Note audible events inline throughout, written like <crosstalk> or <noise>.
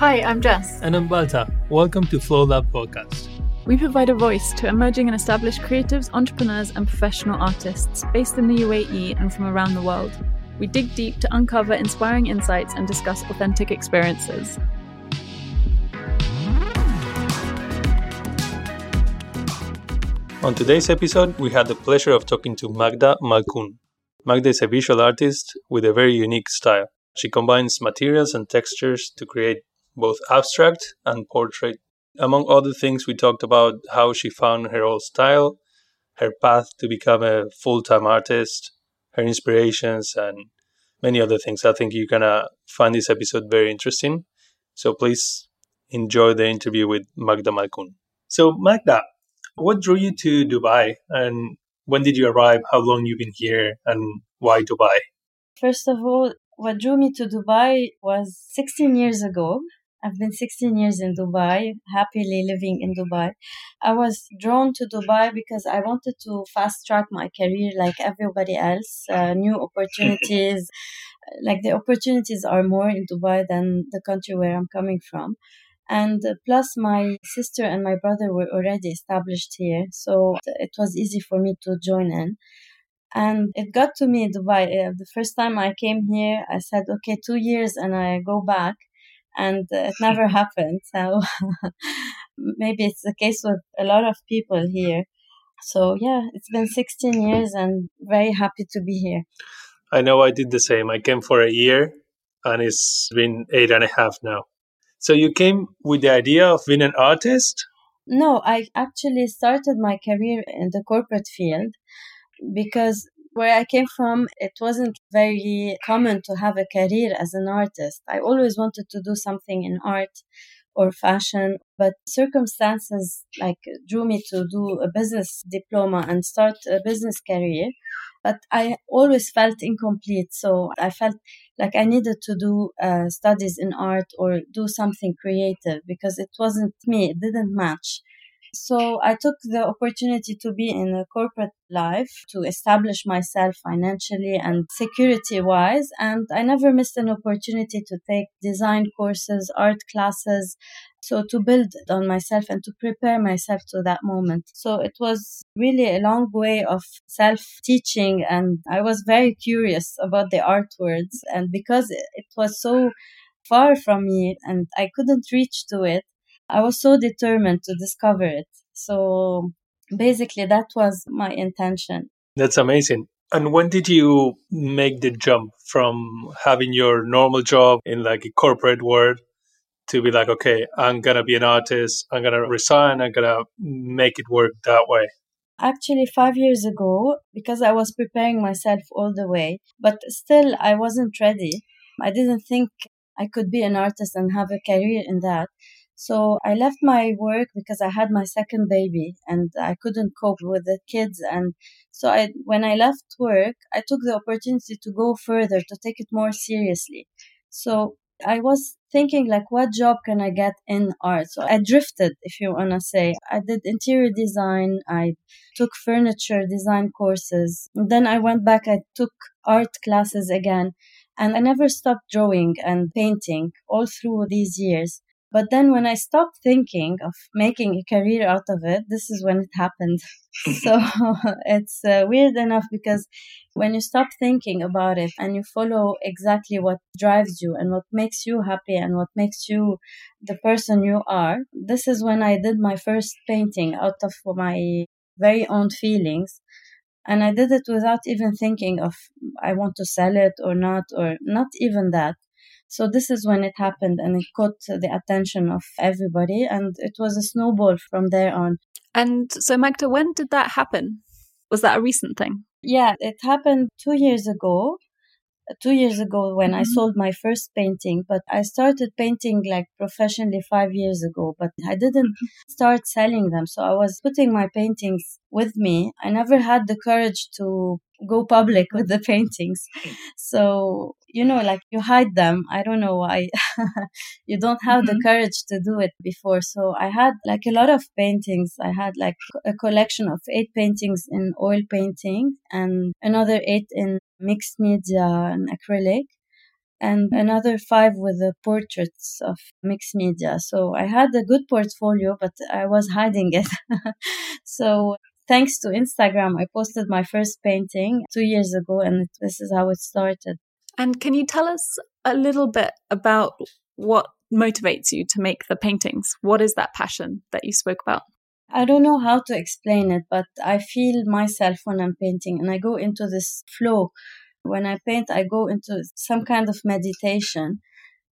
Hi, I'm Jess. And I'm Balta. Welcome to FloLab Podcast. We provide a voice to emerging and established creatives, entrepreneurs, and professional artists based in the UAE and from around the world. We dig deep to uncover inspiring insights and discuss authentic experiences. On today's episode, we had the pleasure of talking to Magda Malkoun. Magda is a visual artist with a very unique style. She combines materials and textures to create both abstract and portrait. Among other things, we talked about how she found her old style, her path to become a full time artist, her inspirations, and many other things. I think you're going to find this episode very interesting. So please enjoy the interview with Magda Malkoun. So, Magda, what drew you to Dubai and when did you arrive? How long you been here and why Dubai? First of all, what drew me to Dubai was 16 years ago. I've been 16 years in Dubai, happily living in Dubai. I was drawn to Dubai because I wanted to fast track my career like everybody else, uh, new opportunities. <laughs> like the opportunities are more in Dubai than the country where I'm coming from. And plus, my sister and my brother were already established here, so it was easy for me to join in. And it got to me, Dubai. Uh, the first time I came here, I said, okay, two years and I go back. And uh, it never <laughs> happened. So <laughs> maybe it's the case with a lot of people here. So yeah, it's been 16 years and very happy to be here. I know I did the same. I came for a year and it's been eight and a half now. So you came with the idea of being an artist? No, I actually started my career in the corporate field because where I came from, it wasn't very common to have a career as an artist. I always wanted to do something in art or fashion, but circumstances like drew me to do a business diploma and start a business career but I always felt incomplete. So I felt like I needed to do uh, studies in art or do something creative because it wasn't me, it didn't match. So I took the opportunity to be in a corporate life to establish myself financially and security wise. And I never missed an opportunity to take design courses, art classes. So to build on myself and to prepare myself to that moment. So it was really a long way of self teaching. And I was very curious about the art words. And because it was so far from me and I couldn't reach to it, I was so determined to discover it. So basically, that was my intention. That's amazing. And when did you make the jump from having your normal job in like a corporate world to be like, okay, I'm going to be an artist, I'm going to resign, I'm going to make it work that way? Actually, five years ago, because I was preparing myself all the way, but still I wasn't ready. I didn't think I could be an artist and have a career in that. So I left my work because I had my second baby and I couldn't cope with the kids. And so I, when I left work, I took the opportunity to go further, to take it more seriously. So I was thinking like, what job can I get in art? So I drifted, if you want to say. I did interior design. I took furniture design courses. And then I went back. I took art classes again. And I never stopped drawing and painting all through these years. But then when I stopped thinking of making a career out of it, this is when it happened. <laughs> so <laughs> it's uh, weird enough because when you stop thinking about it and you follow exactly what drives you and what makes you happy and what makes you the person you are, this is when I did my first painting out of my very own feelings. And I did it without even thinking of I want to sell it or not, or not even that. So this is when it happened and it caught the attention of everybody and it was a snowball from there on. And so Magda, when did that happen? Was that a recent thing? Yeah, it happened two years ago. Two years ago when mm-hmm. I sold my first painting, but I started painting like professionally five years ago, but I didn't mm-hmm. start selling them. So I was putting my paintings with me. I never had the courage to go public <laughs> with the paintings. So, you know, like you hide them. I don't know why <laughs> you don't have mm-hmm. the courage to do it before. So I had like a lot of paintings. I had like a collection of eight paintings in oil painting and another eight in mixed media and acrylic. and another five with the portraits of mixed media. So I had a good portfolio, but I was hiding it. <laughs> so thanks to Instagram, I posted my first painting two years ago, and this is how it started. And can you tell us a little bit about what motivates you to make the paintings? What is that passion that you spoke about? I don't know how to explain it, but I feel myself when I'm painting and I go into this flow. When I paint, I go into some kind of meditation.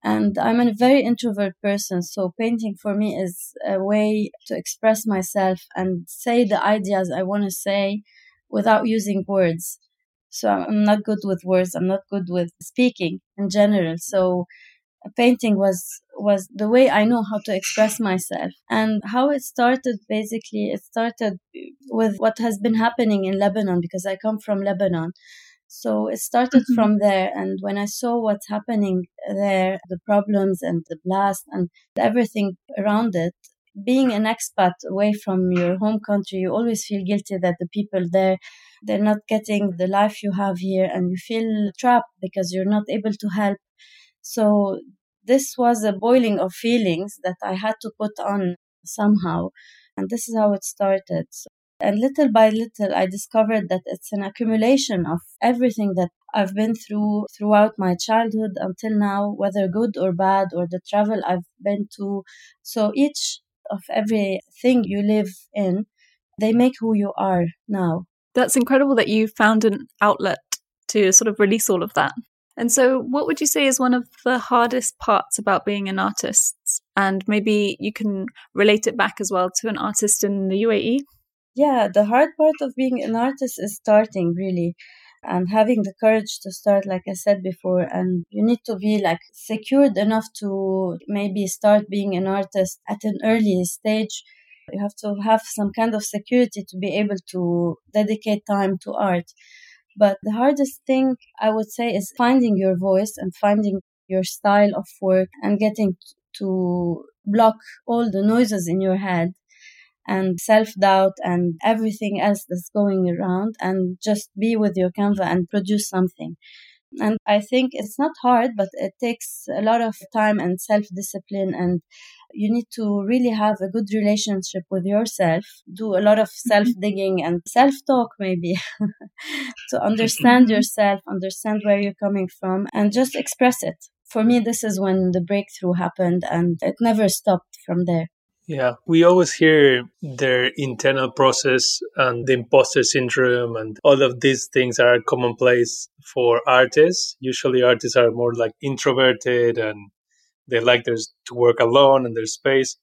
And I'm a very introvert person, so painting for me is a way to express myself and say the ideas I want to say without using words. So I'm not good with words. I'm not good with speaking in general. So painting was was the way I know how to express myself. And how it started basically it started with what has been happening in Lebanon because I come from Lebanon. So it started mm-hmm. from there and when I saw what's happening there, the problems and the blast and everything around it, being an expat away from your home country, you always feel guilty that the people there they're not getting the life you have here and you feel trapped because you're not able to help so this was a boiling of feelings that I had to put on somehow. And this is how it started. And little by little, I discovered that it's an accumulation of everything that I've been through throughout my childhood until now, whether good or bad, or the travel I've been to. So each of everything you live in, they make who you are now. That's incredible that you found an outlet to sort of release all of that. And so, what would you say is one of the hardest parts about being an artist? And maybe you can relate it back as well to an artist in the UAE? Yeah, the hard part of being an artist is starting really and having the courage to start, like I said before. And you need to be like secured enough to maybe start being an artist at an early stage. You have to have some kind of security to be able to dedicate time to art. But the hardest thing I would say is finding your voice and finding your style of work and getting to block all the noises in your head and self doubt and everything else that's going around and just be with your canvas and produce something. And I think it's not hard, but it takes a lot of time and self discipline and you need to really have a good relationship with yourself, do a lot of mm-hmm. self digging and self talk, maybe <laughs> to understand mm-hmm. yourself, understand where you're coming from, and just express it. For me, this is when the breakthrough happened, and it never stopped from there. Yeah, we always hear their internal process and the imposter syndrome, and all of these things are commonplace for artists. Usually, artists are more like introverted and they like their to work alone and their space.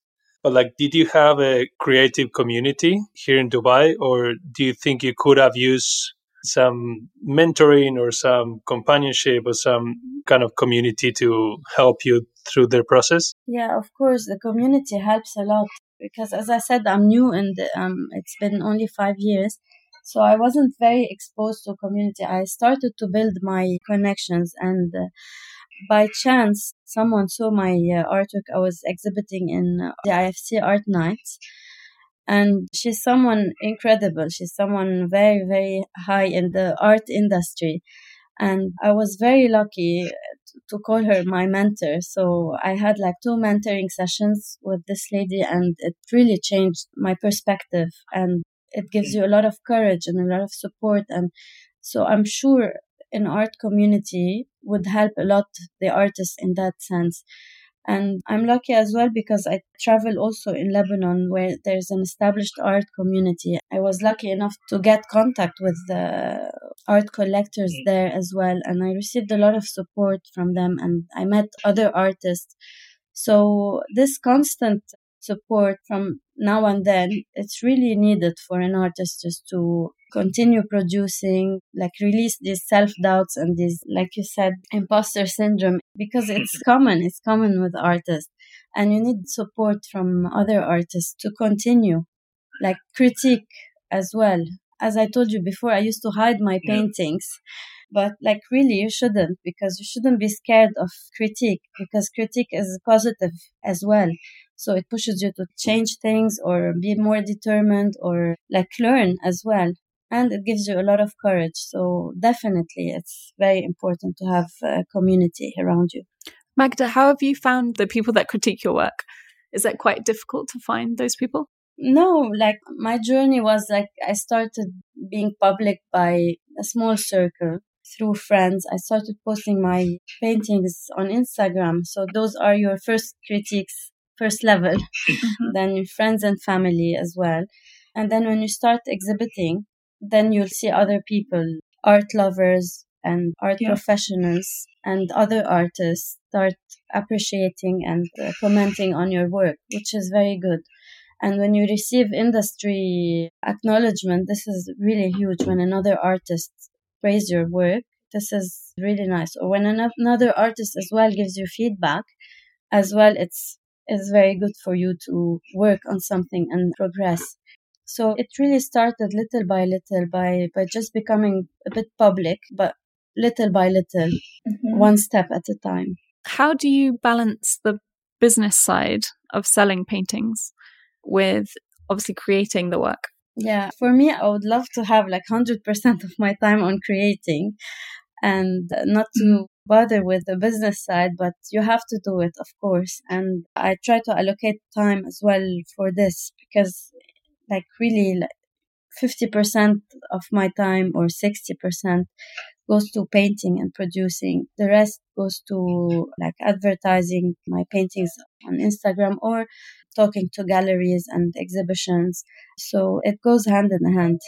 But like, did you have a creative community here in Dubai, or do you think you could have used some mentoring or some companionship or some kind of community to help you through their process? Yeah, of course, the community helps a lot because, as I said, I'm new and um, it's been only five years. So I wasn't very exposed to community. I started to build my connections and uh, by chance, someone saw my uh, artwork I was exhibiting in uh, the IFC Art Nights. And she's someone incredible. She's someone very, very high in the art industry. And I was very lucky to call her my mentor. So I had like two mentoring sessions with this lady and it really changed my perspective and it gives you a lot of courage and a lot of support. And so I'm sure an art community would help a lot the artists in that sense. And I'm lucky as well because I travel also in Lebanon where there's an established art community. I was lucky enough to get contact with the art collectors mm. there as well. And I received a lot of support from them and I met other artists. So this constant support from now and then, it's really needed for an artist just to continue producing, like release these self doubts and these, like you said, imposter syndrome, because it's <laughs> common. It's common with artists. And you need support from other artists to continue, like critique as well. As I told you before, I used to hide my paintings. But like really you shouldn't because you shouldn't be scared of critique because critique is positive as well. So it pushes you to change things or be more determined or like learn as well. And it gives you a lot of courage. So definitely it's very important to have a community around you. Magda, how have you found the people that critique your work? Is that quite difficult to find those people? No, like my journey was like I started being public by a small circle through friends. I started posting my paintings on Instagram. So those are your first critiques, first level. <laughs> Then your friends and family as well. And then when you start exhibiting, then you'll see other people, art lovers and art yeah. professionals and other artists start appreciating and uh, commenting on your work, which is very good. And when you receive industry acknowledgement, this is really huge when another artist praise your work. This is really nice. Or when another artist as well gives you feedback, as well, it's it's very good for you to work on something and progress. So it really started little by little by by just becoming a bit public, but little by little, mm-hmm. one step at a time. How do you balance the business side of selling paintings with obviously creating the work? Yeah, for me, I would love to have like 100% of my time on creating and not to mm-hmm. bother with the business side, but you have to do it, of course. And I try to allocate time as well for this because, like, really, like 50% of my time or 60% goes to painting and producing. The rest goes to like advertising my paintings on Instagram or talking to galleries and exhibitions. So it goes hand in hand.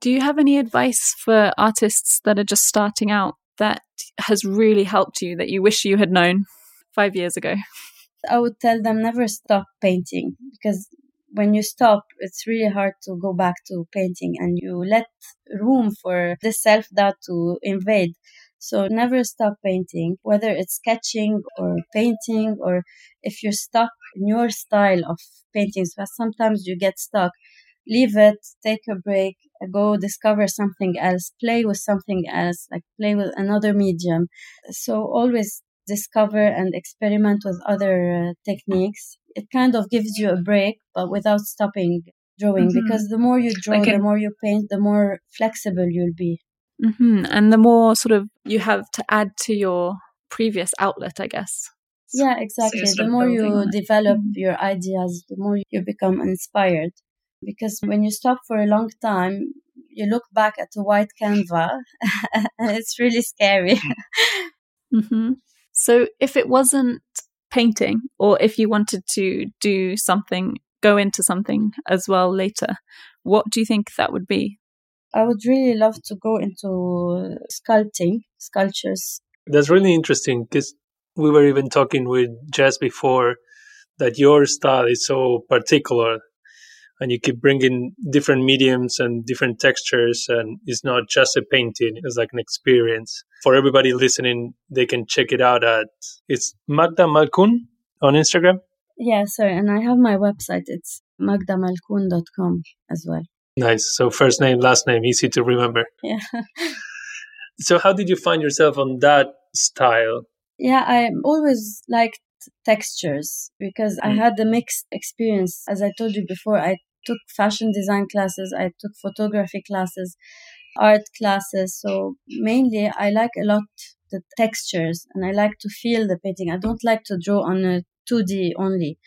Do you have any advice for artists that are just starting out that has really helped you that you wish you had known five years ago? I would tell them never stop painting because when you stop, it's really hard to go back to painting and you let room for the self doubt to invade. So never stop painting, whether it's sketching or painting, or if you're stuck in your style of paintings, but sometimes you get stuck. Leave it, take a break, go discover something else, play with something else, like play with another medium. So always discover and experiment with other uh, techniques. It kind of gives you a break, but without stopping drawing, mm-hmm. because the more you draw, the more you paint, the more flexible you'll be. Mm-hmm. And the more sort of you have to add to your previous outlet, I guess. Yeah, exactly. So the more you develop mm-hmm. your ideas, the more you become inspired. Because when you stop for a long time, you look back at a white canvas and <laughs> it's really scary. mm-hmm. So if it wasn't painting, or if you wanted to do something, go into something as well later, what do you think that would be? I would really love to go into sculpting, sculptures. That's really interesting because we were even talking with Jess before that your style is so particular and you keep bringing different mediums and different textures and it's not just a painting it's like an experience for everybody listening they can check it out at it's magda malkoun on instagram? Yeah sorry and i have my website it's magdamalkoun.com as well. Nice so first name last name easy to remember. Yeah. <laughs> So how did you find yourself on that style? Yeah i always liked textures because I mm. had a mixed experience. As I told you before, I took fashion design classes, I took photography classes, art classes. So mainly I like a lot the textures and I like to feel the painting. I don't like to draw on a 2D only.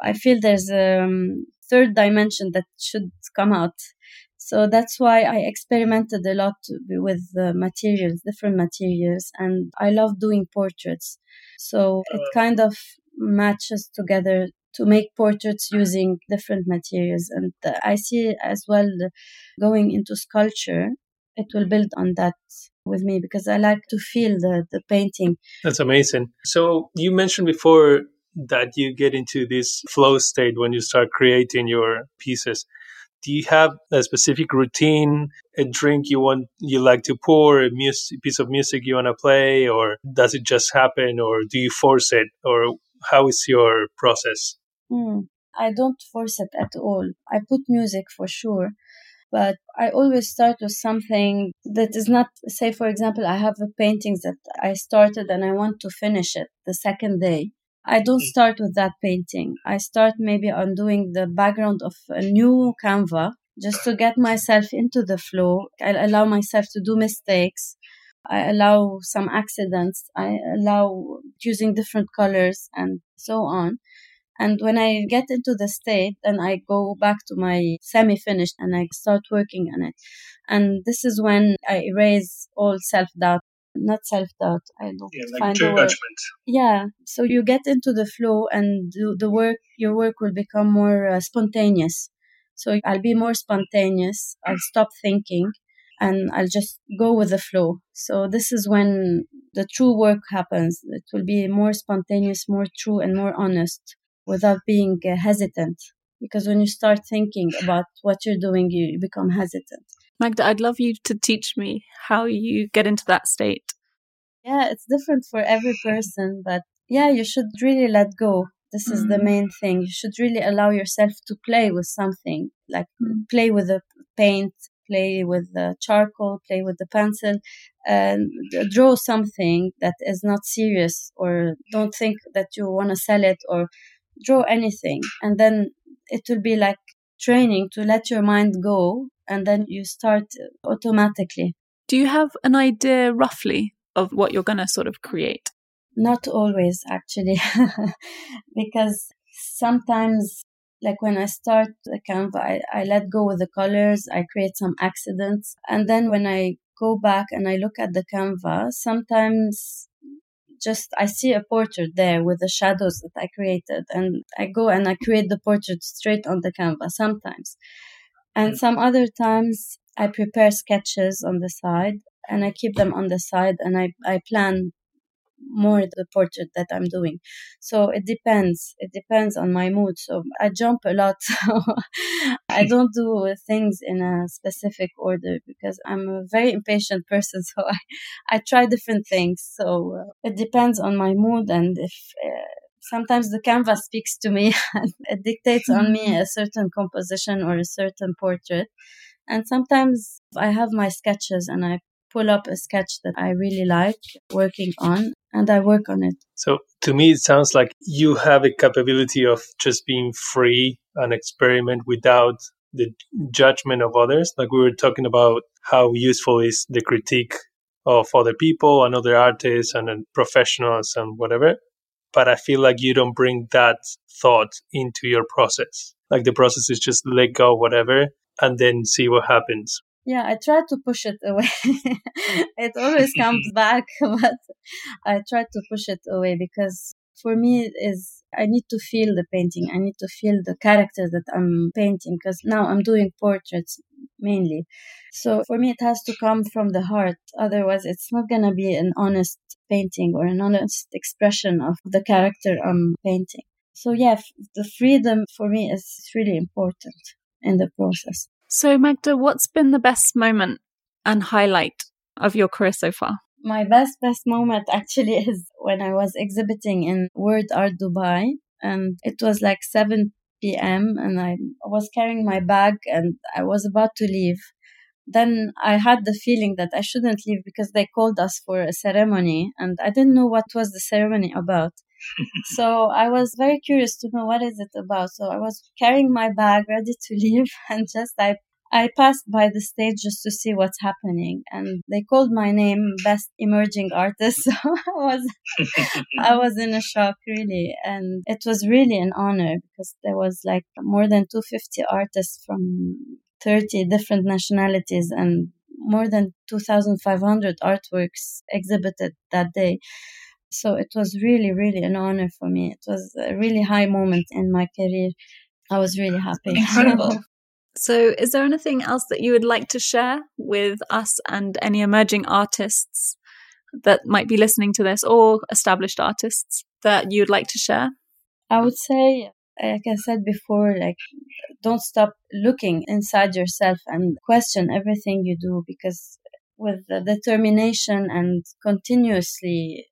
I feel there's a um, third dimension that should come out. So that's why I experimented a lot with the materials, different materials, and I love doing portraits. So it kind of matches together to make portraits using different materials. And I see as well going into sculpture, it will build on that with me because I like to feel the, the painting. That's amazing. So you mentioned before that you get into this flow state when you start creating your pieces. Do you have a specific routine, a drink you want you like to pour, a piece of music you want to play, or does it just happen, or do you force it, or how is your process? Hmm. I don't force it at all. I put music for sure, but I always start with something that is not, say, for example, I have a painting that I started and I want to finish it the second day. I don't mm. start with that painting. I start maybe on doing the background of a new canvas just to get myself into the flow. I allow myself to do mistakes. I allow some accidents. I allow using different colors and so on. And when I get into the state, then I go back to my semi finished and I start working on it. And this is when I erase all self doubt. Not self doubt. I don't yeah, like find judgment. Yeah. So you get into the flow and do the work, your work will become more uh, spontaneous. So I'll be more spontaneous. I'll stop thinking and I'll just go with the flow. So this is when the true work happens. It will be more spontaneous, more true and more honest without being uh, hesitant. Because when you start thinking about what you're doing, you become hesitant. Magda, I'd love you to teach me how you get into that state. Yeah, it's different for every person, but yeah, you should really let go. This is the main thing. You should really allow yourself to play with something, like play with the paint, play with the charcoal, play with the pencil, and draw something that is not serious or don't think that you want to sell it or draw anything. And then it will be like training to let your mind go and then you start automatically. Do you have an idea roughly of what you're going to sort of create? Not always, actually, <laughs> because sometimes, like when I start the Canva, I, I let go with the colors, I create some accidents. And then when I go back and I look at the Canva, sometimes just I see a portrait there with the shadows that I created, and I go and I create the portrait straight on the canvas sometimes. And mm. some other times I prepare sketches on the side and I keep them on the side and I, I plan more the portrait that I'm doing. So it depends. It depends on my mood. So I jump a lot. <laughs> I don't do things in a specific order because I'm a very impatient person. <laughs> So I, I try different things. So uh, it depends on my mood and if uh, sometimes the canvas speaks to me <laughs> and it dictates on me a certain composition or a certain portrait. And sometimes I have my sketches and I pull up a sketch that I really like working on and I work on it. So to me, it sounds like you have a capability of just being free and experiment without the judgment of others. Like we were talking about how useful is the critique of other people and other artists and professionals and whatever. But I feel like you don't bring that thought into your process. Like the process is just let go, whatever, and then see what happens. Yeah, I try to push it away. <laughs> it always comes <laughs> back, <laughs> but I try to push it away because for me is I need to feel the painting. I need to feel the character that I'm painting because now I'm doing portraits mainly. So for me, it has to come from the heart. Otherwise, it's not going to be an honest painting or an honest expression of the character I'm painting. So yeah, the freedom for me is really important in the process. So, Magda, what's been the best moment and highlight of your career so far? My best, best moment actually <laughs> is when I was exhibiting in World Art Dubai, and it was like 7 p.m. and I was carrying my bag and I was about to leave. Then I had the feeling that I shouldn't leave because they called us for a ceremony and I didn't know what was the ceremony about. <laughs> so I was very curious to know what is it about. So I was carrying my bag ready to <laughs> leave and just I I passed by the stage just to see what's happening and they called my name best emerging artist. <laughs> So I was I was in a shock really and it was really an honor because there was like more than 250 artists from 30 different nationalities and more than 2500 artworks exhibited that day. So it was really, really an honor for me. It was a really high moment in my career. I was really happy. Incredible. <laughs> so, is there anything else that you would like to share with us and any emerging artists that might be listening to this or established artists that you'd like to share? I would say, like I said before, like don't stop looking inside yourself and question everything you do because with the determination and continuously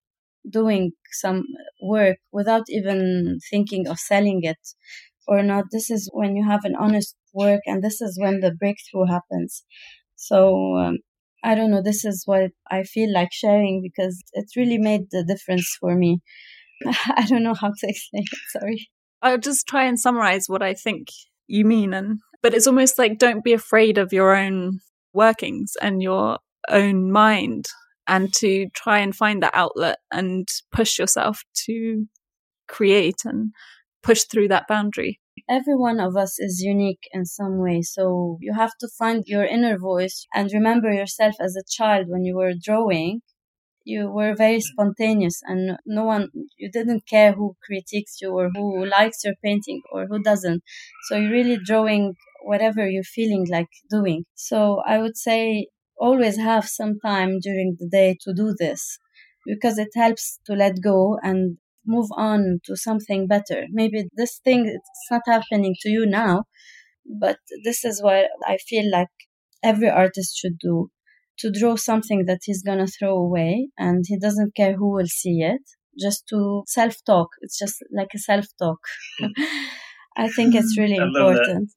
doing some work without even thinking of selling it or not. This is when you have an honest work and this is when the breakthrough happens. So, um, I don't know. This is what I feel like sharing because it really made the difference for me. <laughs> I don't know how to <laughs> explain it. Sorry. I'll just try and summarize what I think you mean. And But it's almost like don't be afraid of your own workings and your own mind and to try and find that outlet and push yourself to create and push through that boundary. Every one of us is unique in some way. So you have to find your inner voice and remember yourself as a child when you were drawing. You were very spontaneous and no one, you didn't care who critiques you or who likes your painting or who doesn't. So you're really drawing whatever you're feeling like doing. So I would say always have some time during the day to do this because it helps to let go and move on to something better. Maybe this thing it's not happening to you now, but this is what I feel like every artist should do to draw something that he's gonna throw away and he doesn't care who will see it. Just to self talk. It's just like a self talk. <laughs> I think it's really <laughs> important.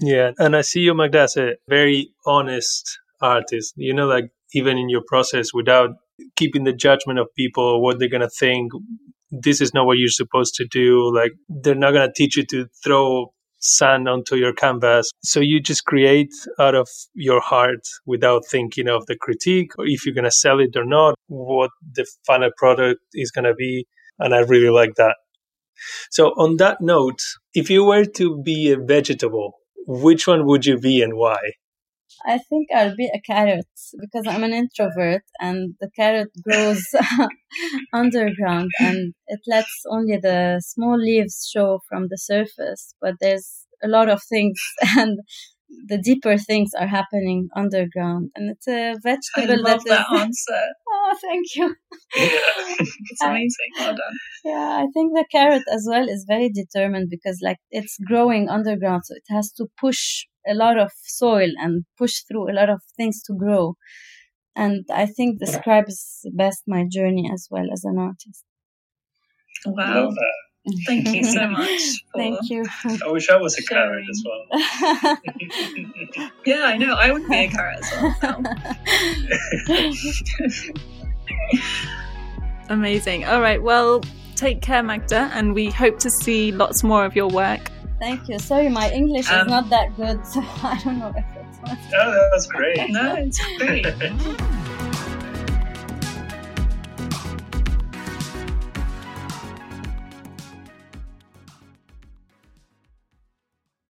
Yeah, and I see you, Magda, as a very honest artist. You know, like even in your process, without keeping the judgment of people, what they're gonna think. This is not what you're supposed to do. Like they're not gonna teach you to throw sand onto your canvas. So you just create out of your heart without thinking of the critique or if you're gonna sell it or not, what the final product is gonna be. And I really like that. So on that note, if you were to be a vegetable, which one would you be and why? I think I'll be a carrot because I'm an introvert and the carrot grows <laughs> underground and it lets only the small leaves show from the surface, but there's a lot of things <laughs> and the deeper things are happening underground and it's a vegetable I love that, that is, answer. <laughs> oh thank you Yeah, <laughs> it's amazing. Well done. yeah i think the carrot as well is very determined because like it's growing underground so it has to push a lot of soil and push through a lot of things to grow and i think describes best my journey as well as an artist Wow. Love that. Thank you so <laughs> much. Thank you I wish I was a carrot as well. <laughs> Yeah, I know. I would be a carrot as well. <laughs> Amazing. All right. Well, take care, Magda, and we hope to see lots more of your work. thank you sorry my english Um, is not that good so i don't know if it's much. Oh, that was great. no, it's great.